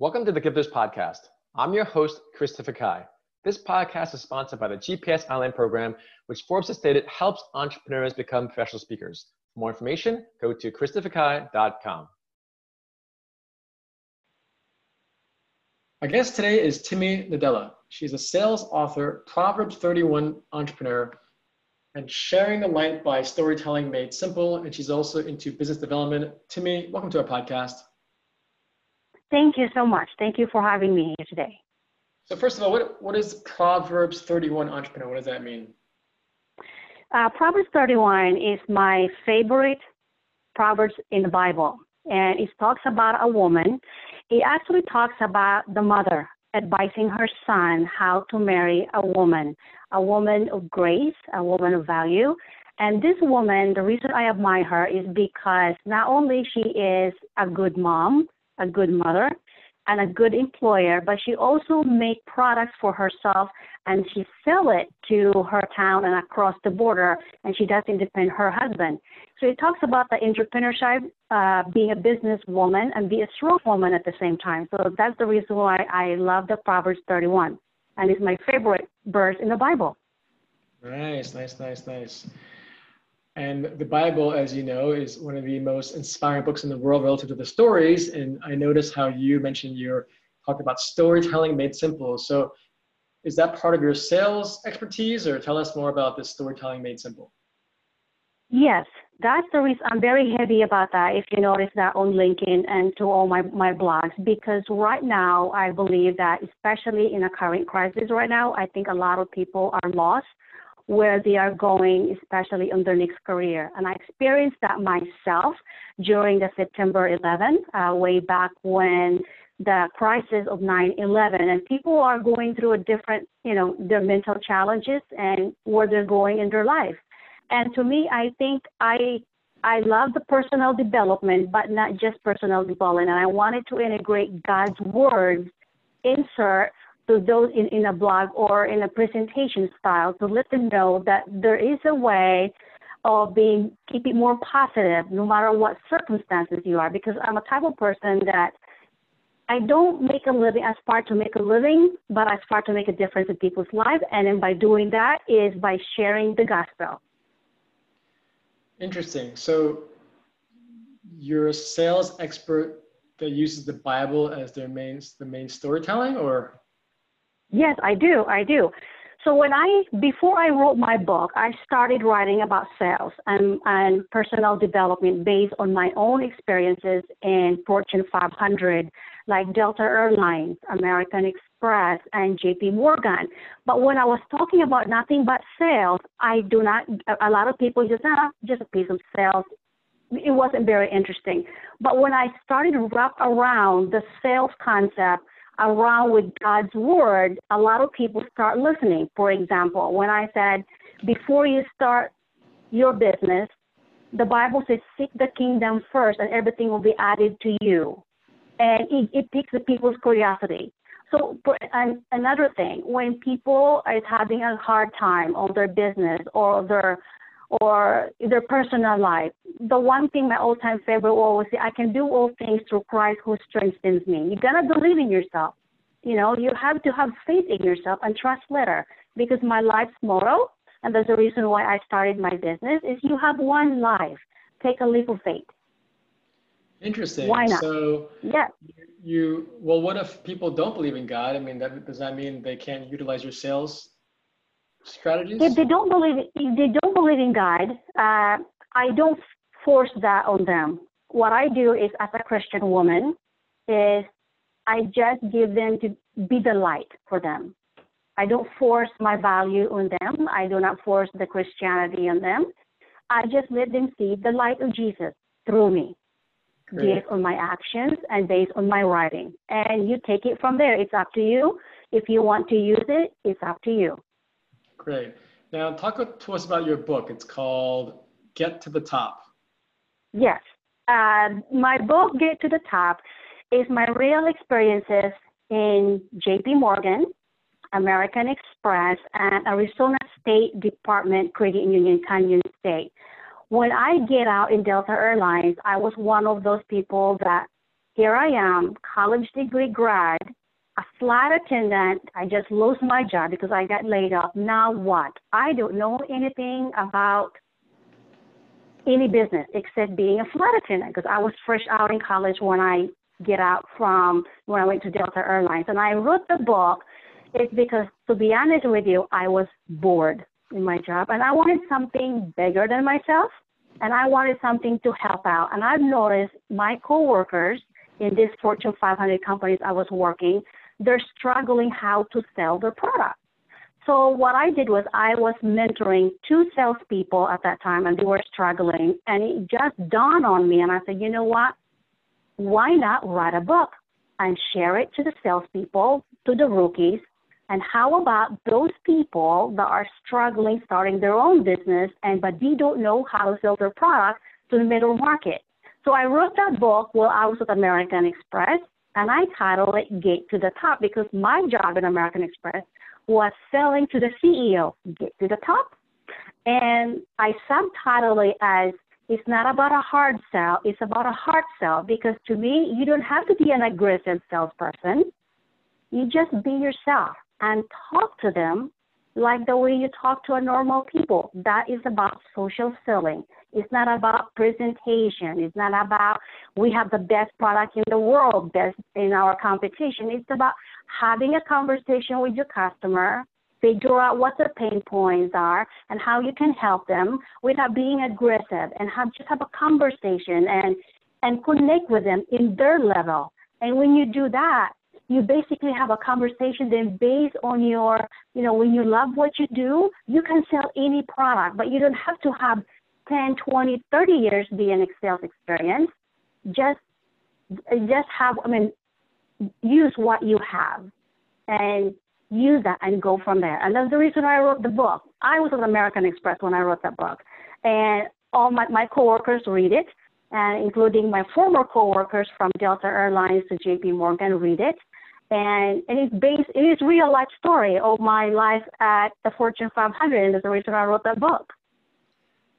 Welcome to the Gifters Podcast. I'm your host, Christopher Kai. This podcast is sponsored by the GPS Online program, which Forbes has stated helps entrepreneurs become professional speakers. For more information, go to christopherkai.com. Our guest today is Timi Nadela. She's a sales author, Proverbs 31 entrepreneur, and sharing the light by storytelling made simple. And she's also into business development. Timmy, welcome to our podcast. Thank you so much. Thank you for having me here today. So first of all, what, what is Proverbs 31 entrepreneur? What does that mean? Uh, Proverbs 31 is my favorite Proverbs in the Bible. And it talks about a woman. It actually talks about the mother advising her son how to marry a woman, a woman of grace, a woman of value. And this woman, the reason I admire her is because not only she is a good mom, a good mother and a good employer, but she also make products for herself and she sell it to her town and across the border and she doesn't depend her husband. So it talks about the entrepreneurship, uh, being a businesswoman and be a strong woman at the same time. So that's the reason why I love the Proverbs 31 and it's my favorite verse in the Bible. Nice, nice, nice, nice. And the Bible, as you know, is one of the most inspiring books in the world relative to the stories. And I noticed how you mentioned you're talking about storytelling made simple. So is that part of your sales expertise or tell us more about this storytelling made simple? Yes, that's the reason I'm very heavy about that. If you notice that on LinkedIn and to all my, my blogs, because right now I believe that, especially in a current crisis right now, I think a lot of people are lost where they are going, especially on their next career. And I experienced that myself during the September 11, uh, way back when the crisis of 9/11, and people are going through a different, you know, their mental challenges and where they're going in their life. And to me, I think I I love the personal development, but not just personal development. And I wanted to integrate God's words insert to those in, in a blog or in a presentation style to let them know that there is a way of being keep it more positive no matter what circumstances you are because I'm a type of person that I don't make a living as far to make a living, but as far to make a difference in people's lives. And then by doing that is by sharing the gospel. Interesting. So you're a sales expert that uses the Bible as their main the main storytelling or Yes, I do. I do. So when I before I wrote my book, I started writing about sales and, and personal development based on my own experiences in Fortune 500, like Delta Airlines, American Express, and J.P. Morgan. But when I was talking about nothing but sales, I do not. A lot of people just ah, just a piece of sales. It wasn't very interesting. But when I started wrap around the sales concept around with God's word, a lot of people start listening. For example, when I said, before you start your business, the Bible says, seek the kingdom first and everything will be added to you. And it, it piques the people's curiosity. So, for, and another thing, when people are having a hard time on their business or their or their personal life. The one thing my all time favorite will always say, I can do all things through Christ who strengthens me. You gotta believe in yourself. You know, you have to have faith in yourself and trust later. Because my life's motto, and that's the reason why I started my business, is you have one life. Take a leap of faith. Interesting. Why not? So yeah. You well, what if people don't believe in God? I mean, that, does that mean they can't utilize your sales strategies? If they don't believe, if they don't believe in God, uh, I don't force that on them. What I do is, as a Christian woman, is I just give them to be the light for them. I don't force my value on them. I do not force the Christianity on them. I just let them see the light of Jesus through me, Great. based on my actions and based on my writing. And you take it from there. It's up to you. If you want to use it, it's up to you. Great. Now, talk to us about your book. It's called Get to the Top. Yes. Uh, my book, Get to the Top, is my real experiences in JP Morgan, American Express, and Arizona State Department Credit Union, Canyon State. When I get out in Delta Airlines, I was one of those people that here I am, college degree grad, flight attendant. I just lost my job because I got laid off. Now what? I don't know anything about any business except being a flight attendant because I was fresh out in college when I get out from when I went to Delta Airlines. And I wrote the book it's because to be honest with you, I was bored in my job and I wanted something bigger than myself and I wanted something to help out. And I've noticed my coworkers in these Fortune 500 companies I was working, they're struggling how to sell their product. So what I did was I was mentoring two salespeople at that time, and they were struggling. And it just dawned on me, and I said, you know what? Why not write a book and share it to the salespeople, to the rookies? And how about those people that are struggling starting their own business and but they don't know how to sell their product to the middle market? So I wrote that book while I was at American Express, and I titled it Get to the Top because my job in American Express was selling to the CEO, Get to the Top. And I subtitled it as It's not about a hard sell, it's about a hard sell because to me, you don't have to be an aggressive salesperson. You just be yourself and talk to them like the way you talk to a normal people. That is about social selling. It's not about presentation. It's not about we have the best product in the world, best in our competition. It's about having a conversation with your customer, figure out what their pain points are and how you can help them without being aggressive and have just have a conversation and and connect with them in their level. And when you do that, you basically have a conversation then based on your, you know, when you love what you do, you can sell any product, but you don't have to have 10, 20, 30 years being sales experience. Just, just have, I mean, use what you have and use that and go from there. And that's the reason I wrote the book. I was at American Express when I wrote that book. And all my, my coworkers read it, and including my former coworkers from Delta Airlines to JP Morgan read it and and it's based it is real life story of my life at the Fortune 500, and that's the reason I wrote that book.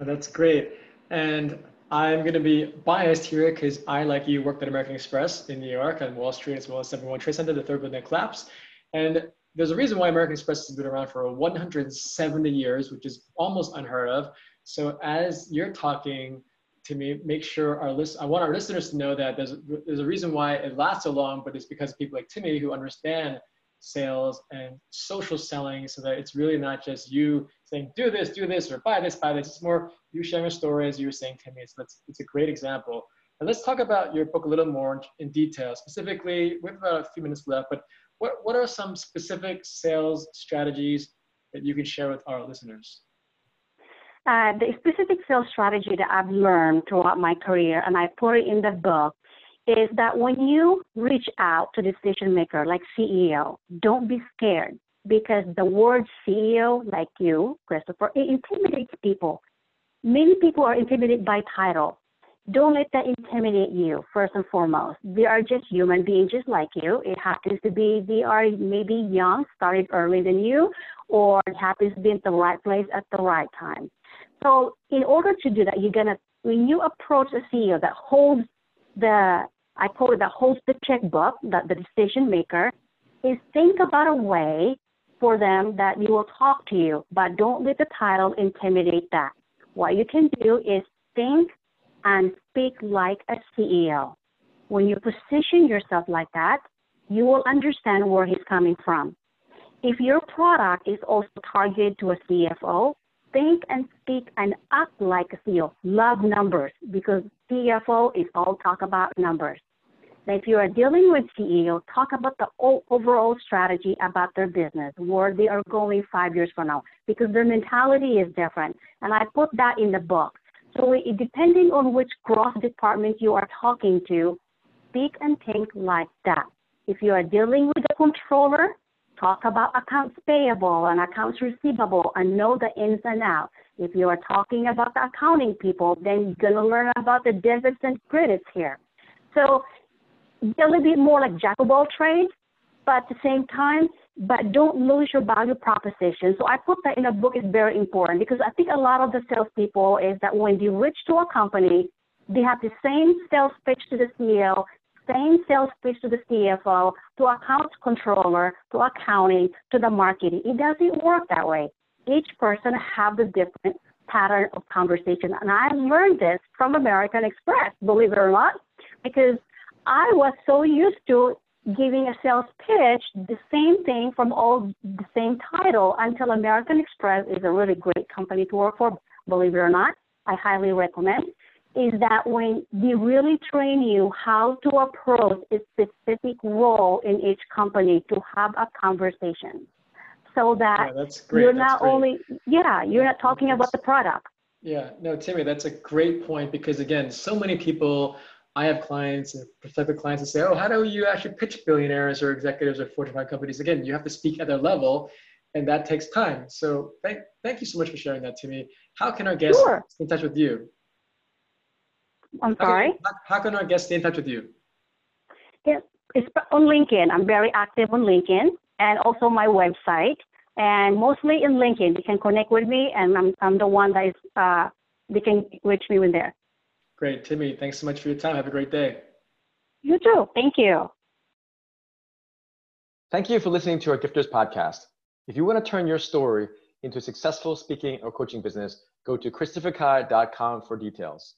Oh, that's great, and I'm going to be biased here because I, like you, worked at American Express in New York and Wall Street as well as 71 Trade Center, the third building collapse, and there's a reason why American Express has been around for 170 years, which is almost unheard of. So as you're talking to me, make sure our list, I want our listeners to know that there's, there's a reason why it lasts so long, but it's because people like Timi who understand sales and social selling so that it's really not just you saying, do this, do this, or buy this, buy this. It's more you sharing as you were saying, Timi. So that's, it's a great example. And let's talk about your book a little more in detail, specifically, we have about a few minutes left, but what, what are some specific sales strategies that you can share with our listeners? Uh, the specific sales strategy that I've learned throughout my career, and I put it in the book, is that when you reach out to decision maker like CEO, don't be scared because the word CEO, like you, Christopher, it intimidates people. Many people are intimidated by title. Don't let that intimidate you, first and foremost. They are just human beings just like you. It happens to be they are maybe young, started earlier than you, or it happens to be in the right place at the right time. So in order to do that, you're gonna when you approach a CEO that holds the I call it that holds the checkbook, that the decision maker, is think about a way for them that you will talk to you, but don't let the title intimidate that. What you can do is think and speak like a CEO. When you position yourself like that, you will understand where he's coming from. If your product is also targeted to a CFO, think and speak and act like a CEO. Love numbers because CFO is all talk about numbers. Now, if you are dealing with CEO, talk about the overall strategy about their business, where they are going five years from now, because their mentality is different. And I put that in the book. So depending on which cross department you are talking to, speak and think like that. If you are dealing with a controller, talk about accounts payable and accounts receivable and know the ins and outs. If you are talking about the accounting people, then you're going to learn about the debits and credits here. So a little bit more like jack of all trades, but at the same time, but don't lose your value proposition. So I put that in a book is very important because I think a lot of the salespeople is that when they reach to a company, they have the same sales pitch to the CEO, same sales pitch to the CFO, to accounts controller, to accounting, to the marketing. It doesn't work that way. Each person have the different pattern of conversation. And I learned this from American Express, believe it or not, because I was so used to giving a sales pitch, the same thing from all the same title until American Express is a really great company to work for, believe it or not. I highly recommend is that when they really train you how to approach a specific role in each company to have a conversation so that yeah, you're that's not great. only yeah you're not talking about the product. Yeah no timi that's a great point because again so many people i have clients and prospective clients that say oh how do you actually pitch billionaires or executives or fortune 5 companies? Again you have to speak at their level and that takes time. So thank, thank you so much for sharing that to me how can our guests sure. stay in touch with you i'm sorry how can, how can our guests stay in touch with you yeah, it's on linkedin i'm very active on linkedin and also my website and mostly in LinkedIn. You can connect with me, and I'm, I'm the one that is, uh, they can reach me in there. Great. Timi, thanks so much for your time. Have a great day. You too. Thank you. Thank you for listening to our Gifters podcast. If you want to turn your story into a successful speaking or coaching business, go to christopherkai.com for details.